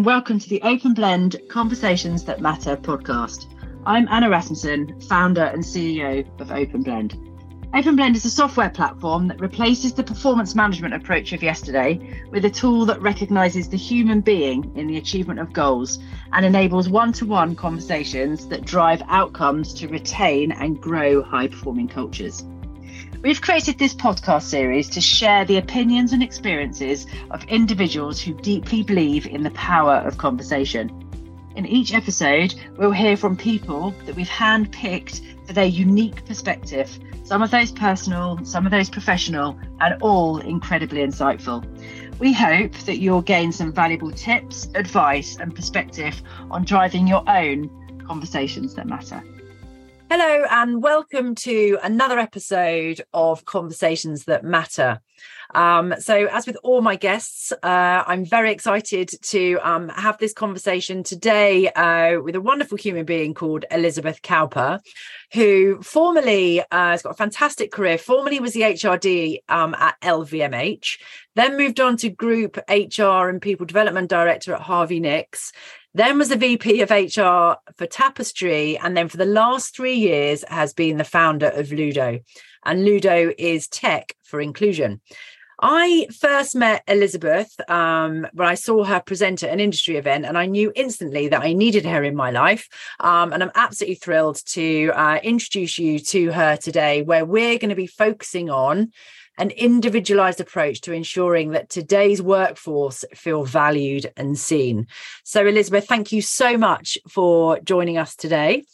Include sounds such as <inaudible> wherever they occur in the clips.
and welcome to the Open Blend Conversations That Matter podcast. I'm Anna Rasmussen, founder and CEO of Open Blend. Open Blend is a software platform that replaces the performance management approach of yesterday with a tool that recognizes the human being in the achievement of goals and enables one to one conversations that drive outcomes to retain and grow high performing cultures. We've created this podcast series to share the opinions and experiences of individuals who deeply believe in the power of conversation. In each episode, we'll hear from people that we've handpicked for their unique perspective, some of those personal, some of those professional, and all incredibly insightful. We hope that you'll gain some valuable tips, advice, and perspective on driving your own conversations that matter. Hello, and welcome to another episode of Conversations That Matter. Um, so, as with all my guests, uh, I'm very excited to um, have this conversation today uh, with a wonderful human being called Elizabeth Cowper, who formerly uh, has got a fantastic career. Formerly was the HRD um, at LVMH, then moved on to Group HR and People Development Director at Harvey Nicks then was the VP of HR for Tapestry, and then for the last three years has been the founder of Ludo. And Ludo is tech for inclusion. I first met Elizabeth um, when I saw her present at an industry event, and I knew instantly that I needed her in my life. Um, and I'm absolutely thrilled to uh, introduce you to her today, where we're going to be focusing on an individualized approach to ensuring that today's workforce feel valued and seen. So, Elizabeth, thank you so much for joining us today.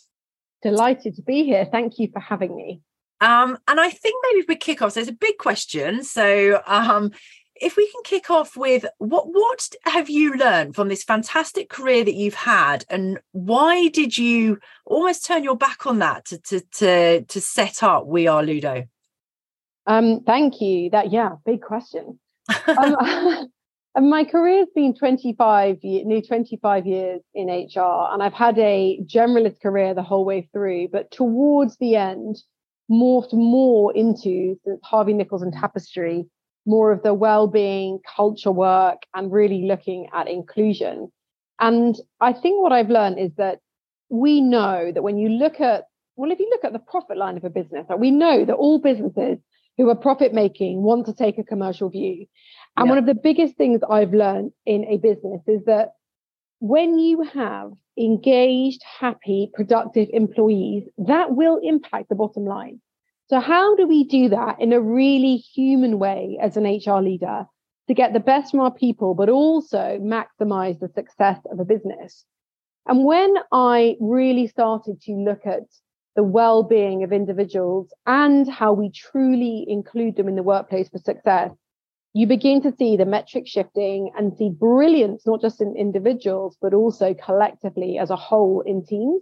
Delighted to be here. Thank you for having me. Um, and I think maybe if we kick off, so it's a big question. So, um, if we can kick off with what what have you learned from this fantastic career that you've had and why did you almost turn your back on that to to to, to set up we are ludo um, thank you. That yeah, big question. um, <laughs> my career's been 25 new 25 years in HR, and I've had a generalist career the whole way through. But towards the end, morphed more into since Harvey Nichols and Tapestry, more of the well-being, culture work, and really looking at inclusion. And I think what I've learned is that we know that when you look at well, if you look at the profit line of a business, we know that all businesses who are profit making want to take a commercial view. And yeah. one of the biggest things I've learned in a business is that when you have engaged, happy, productive employees, that will impact the bottom line. So, how do we do that in a really human way as an HR leader to get the best from our people, but also maximize the success of a business? And when I really started to look at the well-being of individuals and how we truly include them in the workplace for success you begin to see the metric shifting and see brilliance not just in individuals but also collectively as a whole in teams.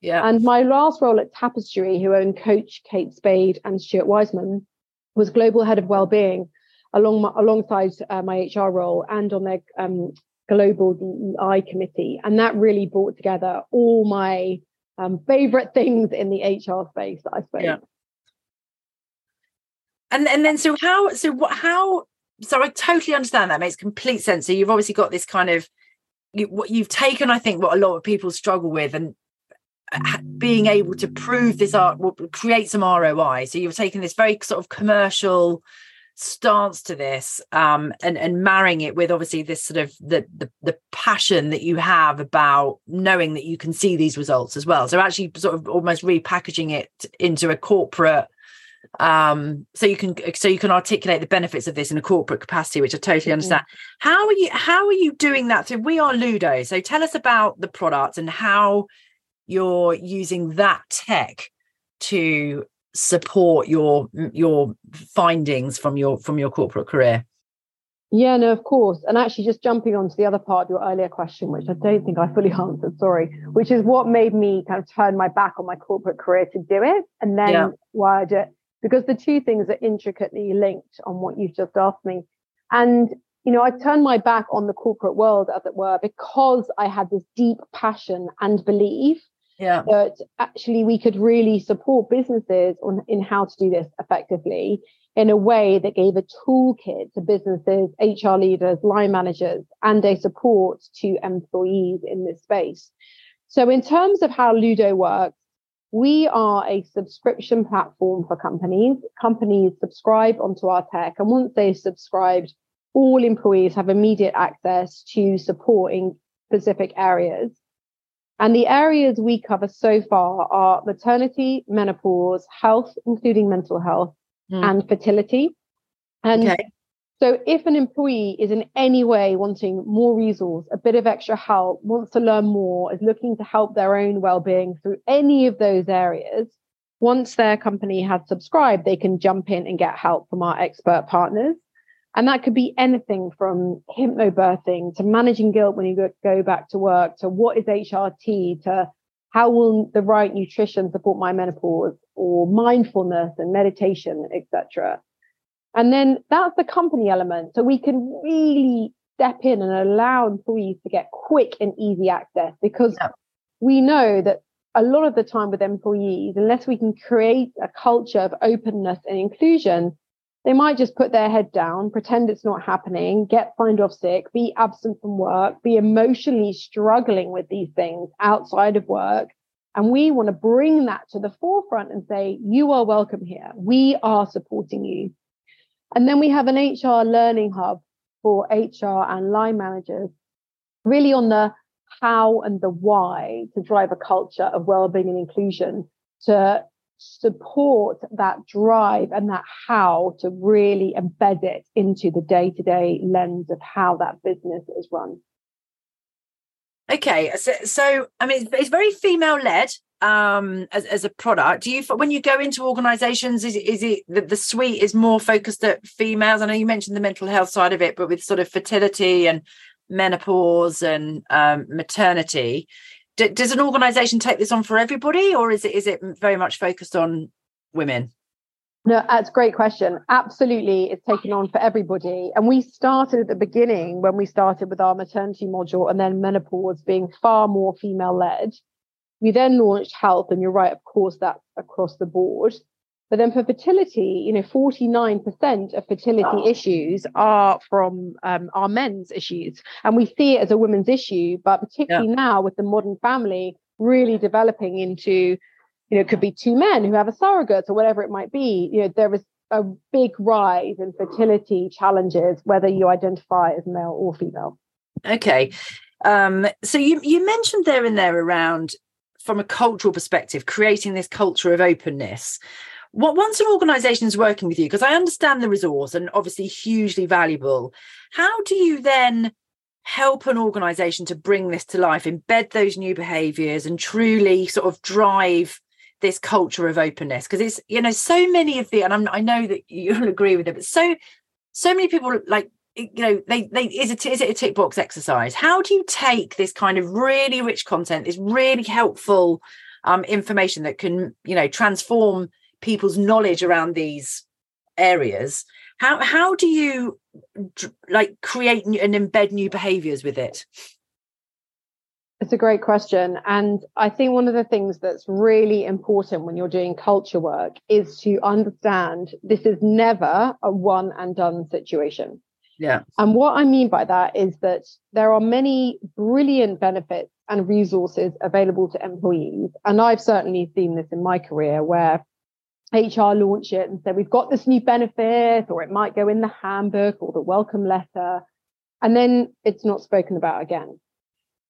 Yeah. And my last role at tapestry who own coach kate spade and stuart weitzman was global head of well-being along my, alongside uh, my hr role and on their um, global dei committee. And that really brought together all my um, favorite things in the HR space, I suppose. Yeah. And and then so how so what how so I totally understand that makes complete sense. So you've obviously got this kind of you, what you've taken, I think, what a lot of people struggle with, and uh, being able to prove this art will create some ROI. So you've taken this very sort of commercial stance to this um, and and marrying it with obviously this sort of the, the the passion that you have about knowing that you can see these results as well so actually sort of almost repackaging it into a corporate um so you can so you can articulate the benefits of this in a corporate capacity which i totally mm-hmm. understand mm-hmm. how are you how are you doing that so we are ludo so tell us about the product and how you're using that tech to support your your findings from your from your corporate career? Yeah no of course. And actually just jumping on to the other part of your earlier question which i don't think i fully <laughs> answered sorry which is what made me kind of turn my back on my corporate career to do it. And then yeah. why i did it because the two things are intricately linked on what you've just asked me. And you know i turned my back on the corporate world as it were because i had this deep passion and belief yeah. actually we could really support businesses on in how to do this effectively in a way that gave a toolkit to businesses, HR leaders, line managers, and a support to employees in this space. So, in terms of how Ludo works, we are a subscription platform for companies. Companies subscribe onto our tech, and once they've subscribed, all employees have immediate access to support in specific areas. And the areas we cover so far are maternity, menopause, health, including mental health, mm. and fertility. And okay. so, if an employee is in any way wanting more resource, a bit of extra help, wants to learn more, is looking to help their own well-being through any of those areas, once their company has subscribed, they can jump in and get help from our expert partners. And that could be anything from hypnobirthing to managing guilt when you go back to work to what is HRT to how will the right nutrition support my menopause or mindfulness and meditation, etc. And then that's the company element. So we can really step in and allow employees to get quick and easy access because yeah. we know that a lot of the time with employees, unless we can create a culture of openness and inclusion, they might just put their head down, pretend it's not happening, get signed off sick, be absent from work, be emotionally struggling with these things outside of work. And we want to bring that to the forefront and say, you are welcome here. We are supporting you. And then we have an HR learning hub for HR and line managers, really on the how and the why to drive a culture of well-being and inclusion to support that drive and that how to really embed it into the day-to-day lens of how that business is run. Okay so, so i mean it's very female led um as, as a product. Do you when you go into organizations is, is it the, the suite is more focused at females? I know you mentioned the mental health side of it but with sort of fertility and menopause and um, maternity D- does an organization take this on for everybody or is it is it very much focused on women? No that's a great question. Absolutely it's taken on for everybody. And we started at the beginning when we started with our maternity module and then menopause being far more female led we then launched health and you're right of course that's across the board but then for fertility, you know, 49% of fertility oh. issues are from um, our men's issues. And we see it as a women's issue, but particularly yeah. now with the modern family really developing into, you know, it could be two men who have a surrogate or whatever it might be. You know, there is a big rise in fertility challenges, whether you identify as male or female. Okay. Um, so you you mentioned there and there around from a cultural perspective, creating this culture of openness what once an organization is working with you because i understand the resource and obviously hugely valuable how do you then help an organization to bring this to life embed those new behaviors and truly sort of drive this culture of openness? Because it's you know so many of the and I'm, i know that you'll <laughs> agree with it but so so many people like you know they they is it is it a tick box exercise? How do you take this kind of really rich content this really helpful um, information that can you know transform people's knowledge around these areas how how do you like create and embed new behaviors with it? It's a great question and i think one of the things that's really important when you're doing culture work is to understand this is never a one and done situation. Yeah. And what i mean by that is that there are many brilliant benefits and resources available to employees and i've certainly seen this in my career where HR launch it and say, we've got this new benefit, or it might go in the handbook or the welcome letter. And then it's not spoken about again.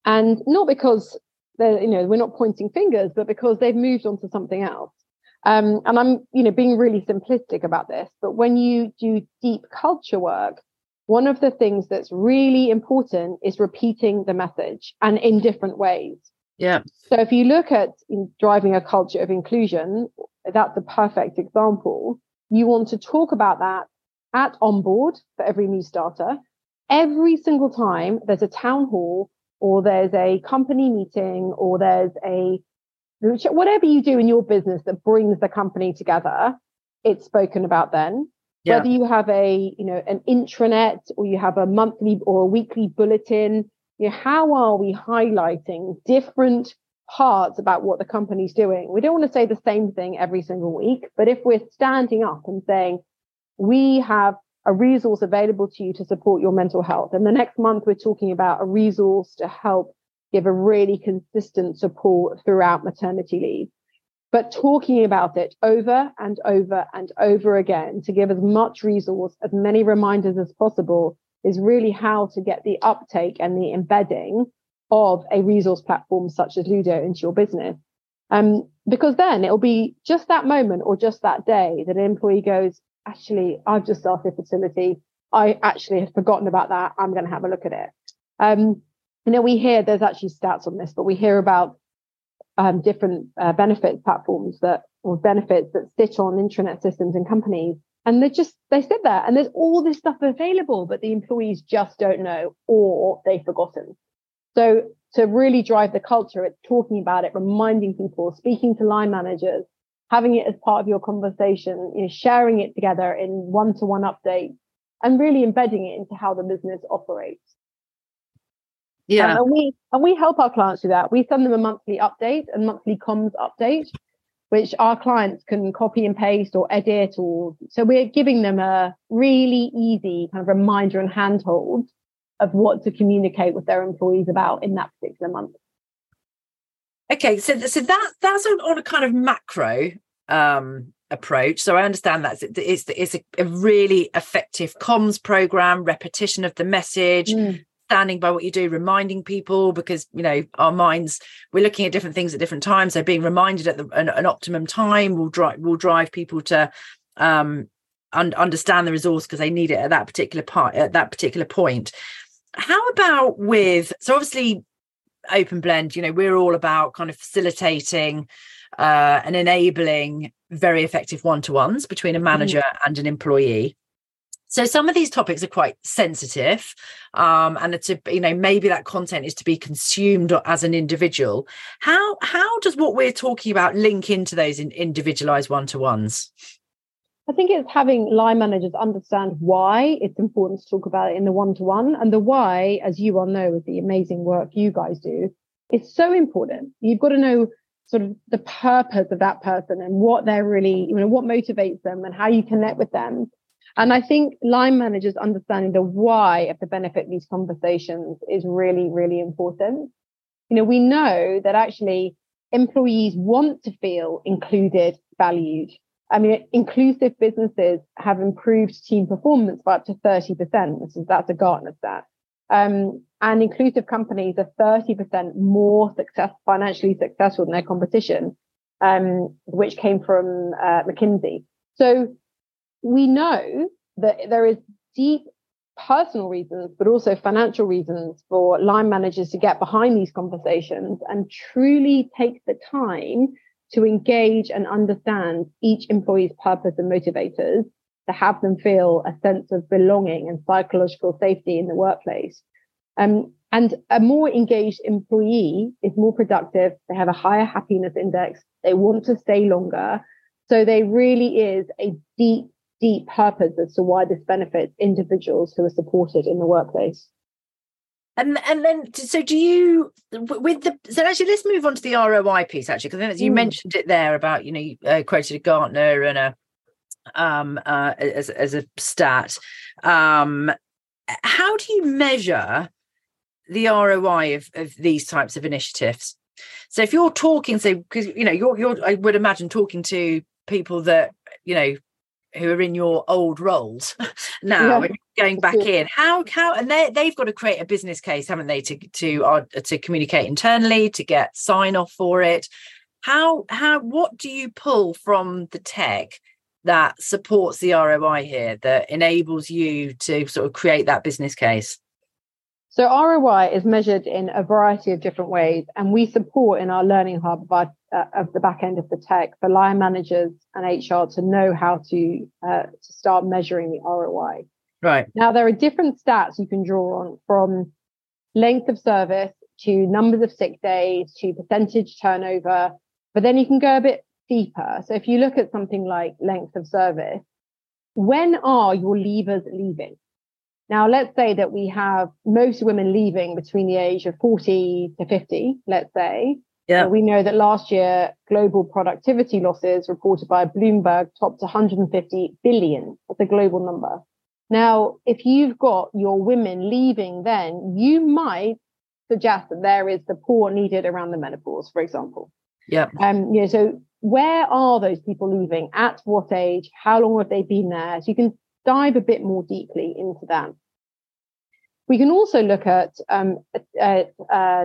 And not because they're, you know, we're not pointing fingers, but because they've moved on to something else. Um, and I'm, you know, being really simplistic about this, but when you do deep culture work, one of the things that's really important is repeating the message and in different ways. Yeah. So if you look at driving a culture of inclusion, that's a perfect example. You want to talk about that at onboard for every new starter. Every single time there's a town hall or there's a company meeting or there's a whatever you do in your business that brings the company together, it's spoken about then. Yeah. Whether you have a, you know, an intranet or you have a monthly or a weekly bulletin, you know, how are we highlighting different parts about what the company's doing. We don't want to say the same thing every single week, but if we're standing up and saying, we have a resource available to you to support your mental health. And the next month, we're talking about a resource to help give a really consistent support throughout maternity leave. But talking about it over and over and over again to give as much resource, as many reminders as possible is really how to get the uptake and the embedding of a resource platform such as Ludo into your business. Um, because then it'll be just that moment or just that day that an employee goes, actually, I've just started fertility. I actually had forgotten about that. I'm going to have a look at it. Um, you know, we hear there's actually stats on this, but we hear about um, different uh, benefits platforms that or benefits that sit on intranet systems and companies, and they just they sit there, and there's all this stuff available, but the employees just don't know or they've forgotten. So to really drive the culture, it's talking about it, reminding people, speaking to line managers, having it as part of your conversation, you know, sharing it together in one-to-one updates and really embedding it into how the business operates. Yeah. Um, and we and we help our clients do that. We send them a monthly update and monthly comms update, which our clients can copy and paste or edit or so we're giving them a really easy kind of reminder and handhold of what to communicate with their employees about in that particular month. Okay, so so that that's on, on a kind of macro um, approach. So I understand that it's it's, it's a, a, really effective comms program, repetition of the message. Mm. Standing by what you do, reminding people because you know our minds we're looking at different things at different times. So being reminded at the, an, an optimum time will drive will drive people to um, un- understand the resource because they need it at that particular part at that particular point. How about with so obviously open blend you know we're all about kind of facilitating uh, and enabling very effective one-to-ones between a mm-hmm. manager mm-hmm. and an employee so some of these topics are quite sensitive um, and it's a, you know maybe that content is to be consumed as an individual how how does what we're talking about link into those in individualized one-to-ones I think it's having line managers understand why it's important to talk about it in the one to one. And the why, as you all know, with the amazing work you guys do, is so important. You've got to know sort of the purpose of that person and what they're really, you know, what motivates them and how you connect with them. And I think line managers understanding the why of the benefit of these conversations is really, really important. You know, we know that actually employees want to feel included, valued, I mean, inclusive businesses have improved team performance by up to 30%. Is, that's a Gartner stat. Um, and inclusive companies are 30% more success, financially successful than their competition, um, which came from uh, McKinsey. So we know that there is deep personal reasons, but also financial reasons for line managers to get behind these conversations and truly take the time to engage and understand each employee's purpose and motivators to have them feel a sense of belonging and psychological safety in the workplace. Um, and a more engaged employee is more productive. They have a higher happiness index. They want to stay longer. So there really is a deep, deep purpose as to why this benefits individuals who are supported in the workplace. And and then so do you with the so actually let's move on to the ROI piece actually because you mm. mentioned it there about you know you uh, quoted a Gartner and a um uh as as a stat um how do you measure the ROI of, of these types of initiatives so if you're talking so because you know you're you're I would imagine talking to people that you know who are in your old roles <laughs> now yeah, and going back in how how and they they've got to create a business case haven't they to to uh, to communicate internally to get sign off for it. How how what do you pull from the tech that supports the ROI here that enables you to sort of create that business case? So ROI is measured in a variety of different ways, and we support in our learning hub our, uh, of the back end of the tech for line managers and HR to know how to uh, to start measuring the ROI. Right now, there are different stats you can draw on from length of service to numbers of sick days to percentage turnover, but then you can go a bit deeper. So if you look at something like length of service, when are your leavers leaving? Now, let's say that we have most women leaving between the age of 40 to 50, let's say. Yeah. we know that last year, global productivity losses reported by Bloomberg topped 150 billion. That's a global number. Now, if you've got your women leaving, then you might suggest that there is support needed around the menopause, for example. Yeah. Um, you know, so where are those people leaving? At what age? How long have they been there? So you can dive a bit more deeply into that. We can also look at um, uh, uh,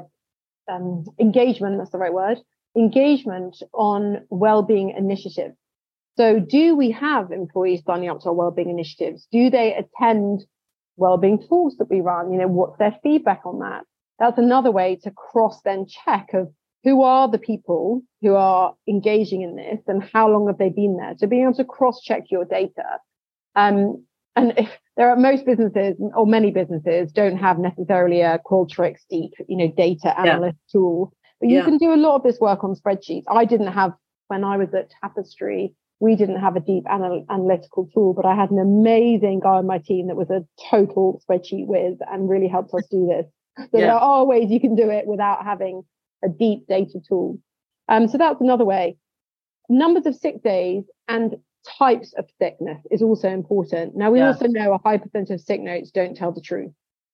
um, engagement, that's the right word, engagement on well-being initiatives. So do we have employees signing up to our well-being initiatives? Do they attend well-being talks that we run? You know, what's their feedback on that? That's another way to cross then check of who are the people who are engaging in this and how long have they been there? So being able to cross check your data. Um, and if there are most businesses or many businesses don't have necessarily a Qualtrics deep, you know, data analyst yeah. tool, but you yeah. can do a lot of this work on spreadsheets. I didn't have when I was at Tapestry, we didn't have a deep anal- analytical tool, but I had an amazing guy on my team that was a total spreadsheet whiz and really helped us do this. So yeah. there are ways you can do it without having a deep data tool. Um, so that's another way. Numbers of sick days and types of sickness is also important. Now, we yeah. also know a high percentage of sick notes don't tell the truth.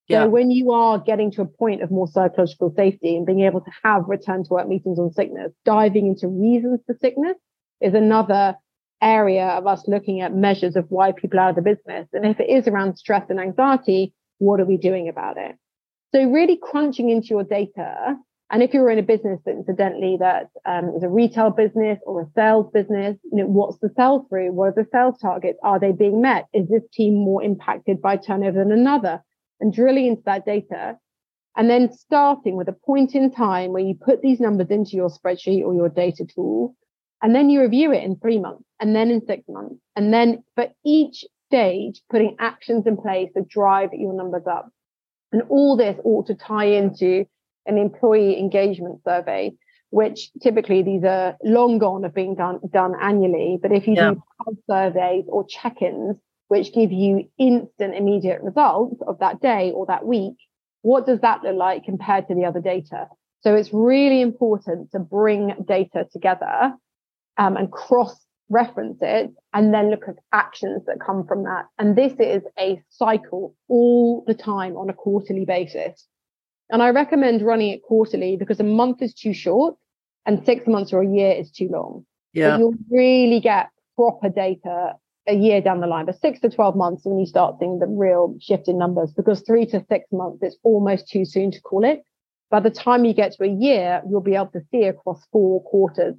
So yeah. when you are getting to a point of more psychological safety and being able to have return to work meetings on sickness, diving into reasons for sickness is another area of us looking at measures of why people are out of the business. And if it is around stress and anxiety, what are we doing about it? So really crunching into your data and if you're in a business that incidentally that um, is a retail business or a sales business, you know, what's the sell through? What are the sales targets? Are they being met? Is this team more impacted by turnover than another? And drilling into that data and then starting with a point in time where you put these numbers into your spreadsheet or your data tool, and then you review it in three months and then in six months. And then for each stage, putting actions in place that drive your numbers up. And all this ought to tie into an employee engagement survey, which typically these are long gone of being done done annually. But if you yeah. do surveys or check-ins, which give you instant immediate results of that day or that week, what does that look like compared to the other data? So it's really important to bring data together um, and cross reference it and then look at actions that come from that. And this is a cycle all the time on a quarterly basis. And I recommend running it quarterly because a month is too short and six months or a year is too long. Yeah. But you'll really get proper data a year down the line, but six to 12 months when you start seeing the real shift in numbers because three to six months, it's almost too soon to call it. By the time you get to a year, you'll be able to see across four quarters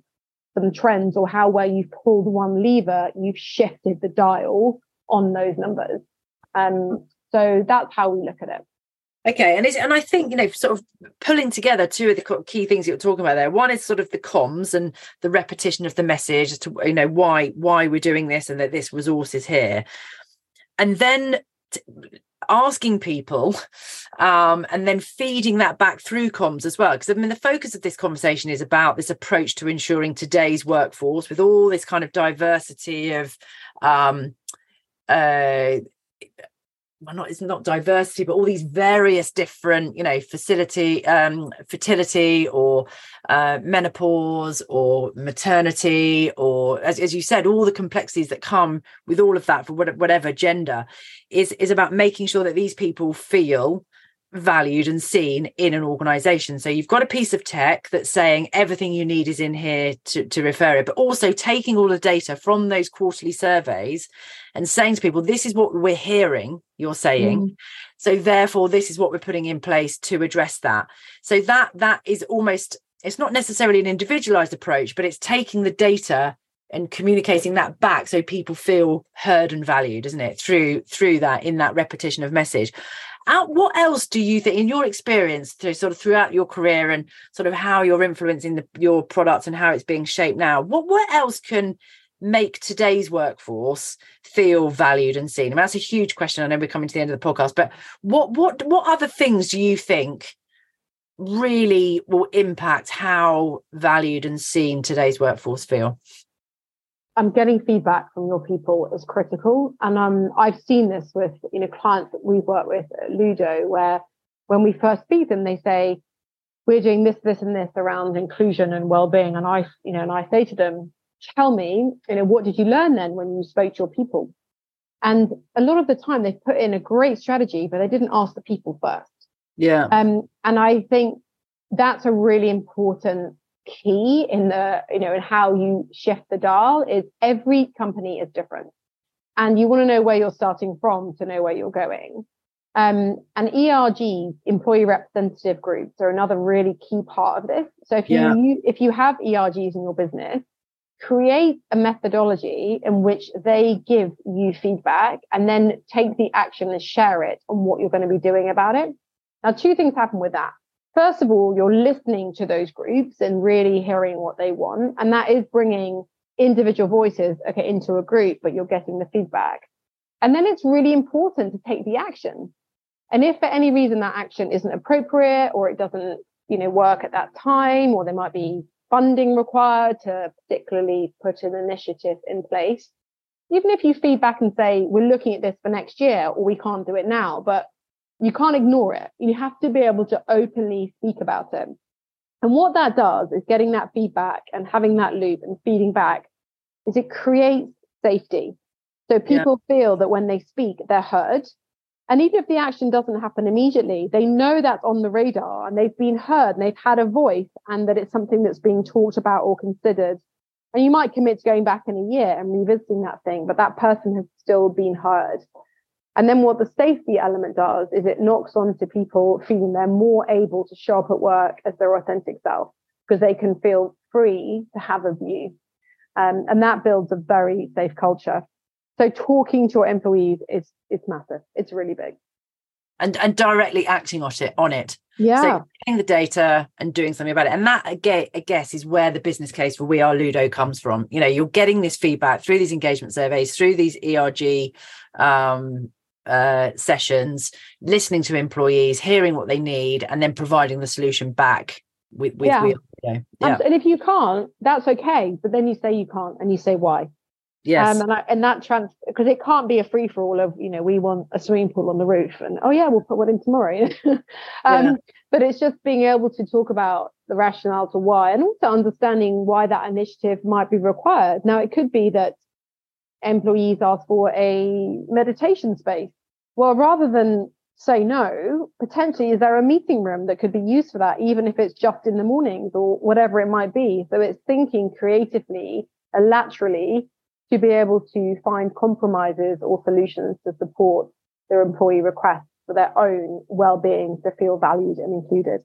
some trends or how where you've pulled one lever, you've shifted the dial on those numbers. Um, so that's how we look at it. Okay, and and I think you know, sort of pulling together two of the key things you're talking about there. One is sort of the comms and the repetition of the message as to you know why why we're doing this and that this resource is here, and then t- asking people, um, and then feeding that back through comms as well. Because I mean, the focus of this conversation is about this approach to ensuring today's workforce with all this kind of diversity of um, uh, well not it's not diversity but all these various different you know facility um fertility or uh, menopause or maternity or as, as you said all the complexities that come with all of that for whatever gender is is about making sure that these people feel valued and seen in an organization. So you've got a piece of tech that's saying everything you need is in here to, to refer it, but also taking all the data from those quarterly surveys and saying to people, this is what we're hearing you're saying. Mm. So therefore, this is what we're putting in place to address that. So that that is almost it's not necessarily an individualized approach, but it's taking the data and communicating that back so people feel heard and valued isn't it through through that in that repetition of message out what else do you think in your experience through sort of throughout your career and sort of how you're influencing the, your products and how it's being shaped now what what else can make today's workforce feel valued and seen? I mean, that's a huge question. I know we're coming to the end of the podcast but what what what other things do you think really will impact how valued and seen today's workforce feel I'm getting feedback from your people is critical. And um, I've seen this with, you know, clients that we've worked with at Ludo, where when we first speak them, they say, we're doing this, this, and this around inclusion and well-being. And I, you know, and I say to them, tell me, you know, what did you learn then when you spoke to your people? And a lot of the time they put in a great strategy, but they didn't ask the people first. Yeah. Um, and I think that's a really important key in the, you know, in how you shift the dial is every company is different. And you want to know where you're starting from to know where you're going. Um, and ERGs, employee representative groups, are another really key part of this. So if you, yeah. you if you have ERGs in your business, create a methodology in which they give you feedback and then take the action and share it on what you're going to be doing about it. Now, two things happen with that. First of all, you're listening to those groups and really hearing what they want. And that is bringing individual voices okay, into a group, but you're getting the feedback. And then it's really important to take the action. And if for any reason that action isn't appropriate or it doesn't, you know, work at that time, or there might be funding required to particularly put an initiative in place, even if you feedback and say, we're looking at this for next year, or we can't do it now, but you can't ignore it. You have to be able to openly speak about it. And what that does is getting that feedback and having that loop and feeding back is it creates safety. So people yeah. feel that when they speak, they're heard and even if the action doesn't happen immediately, they know that's on the radar and they've been heard and they've had a voice and that it's something that's being talked about or considered. And you might commit to going back in a year and revisiting that thing, but that person has still been heard. And then what the safety element does is it knocks on to people feeling they're more able to show up at work as their authentic self because they can feel free to have a view. Um, and that builds a very safe culture. So talking to your employees is is massive. It's really big. And and directly acting on it on it. Yeah. So getting the data and doing something about it. And that again, I guess is where the business case for We Are Ludo comes from. You know, you're getting this feedback through these engagement surveys, through these ERG um, uh, sessions, listening to employees, hearing what they need, and then providing the solution back with, with yeah. We Are Ludo. Yeah. And if you can't, that's okay. But then you say you can't and you say why. Yes. Um, and, I, and that trans because it can't be a free for all of you know we want a swimming pool on the roof and oh yeah we'll put one in tomorrow. <laughs> um, yeah. But it's just being able to talk about the rationale to why and also understanding why that initiative might be required. Now it could be that employees ask for a meditation space. Well, rather than say no, potentially is there a meeting room that could be used for that, even if it's just in the mornings or whatever it might be. So it's thinking creatively and laterally to be able to find compromises or solutions to support their employee requests for their own well-being to feel valued and included.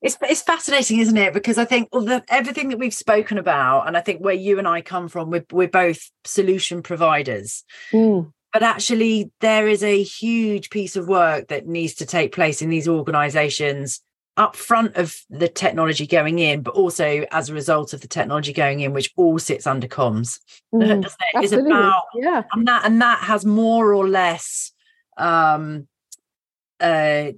It's it's fascinating, isn't it? Because I think all the, everything that we've spoken about, and I think where you and I come from, we're, we're both solution providers. Mm. But actually, there is a huge piece of work that needs to take place in these organizations up front of the technology going in, but also as a result of the technology going in, which all sits under comms. <laughs> Mm, it? It's about yeah, and that and that has more or less um uh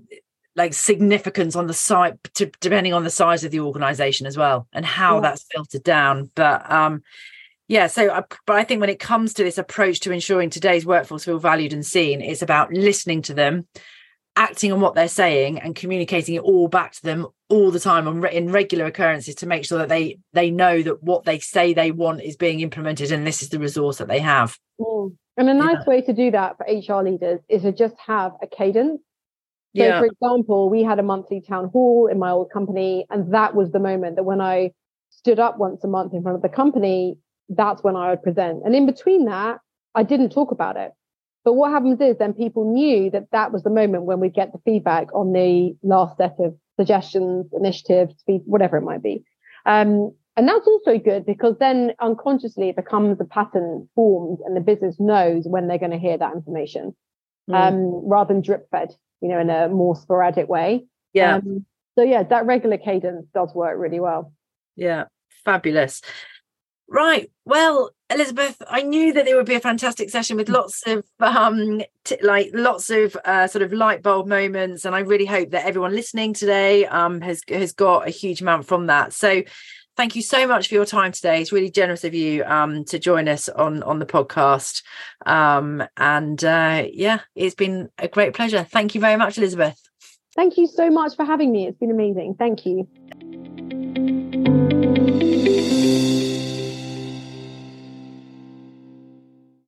like significance on the side to, depending on the size of the organization as well and how yeah. that's filtered down. But um yeah, so uh, but I think when it comes to this approach to ensuring today's workforce feel valued and seen, it's about listening to them acting on what they're saying and communicating it all back to them all the time on in regular occurrences to make sure that they they know that what they say they want is being implemented and this is the resource that they have mm. and a nice yeah. way to do that for hr leaders is to just have a cadence so yeah. for example we had a monthly town hall in my old company and that was the moment that when i stood up once a month in front of the company that's when i would present and in between that i didn't talk about it but what happens is then people knew that that was the moment when we'd get the feedback on the last set of suggestions, initiatives, whatever it might be. Um, and that's also good because then unconsciously it becomes a pattern formed and the business knows when they're going to hear that information mm. um, rather than drip fed, you know, in a more sporadic way. Yeah. Um, so yeah, that regular cadence does work really well. Yeah. Fabulous. Right. Well, Elizabeth, I knew that there would be a fantastic session with lots of um t- like lots of uh, sort of light bulb moments, and I really hope that everyone listening today um has has got a huge amount from that. So, thank you so much for your time today. It's really generous of you um to join us on on the podcast. Um and uh, yeah, it's been a great pleasure. Thank you very much, Elizabeth. Thank you so much for having me. It's been amazing. Thank you.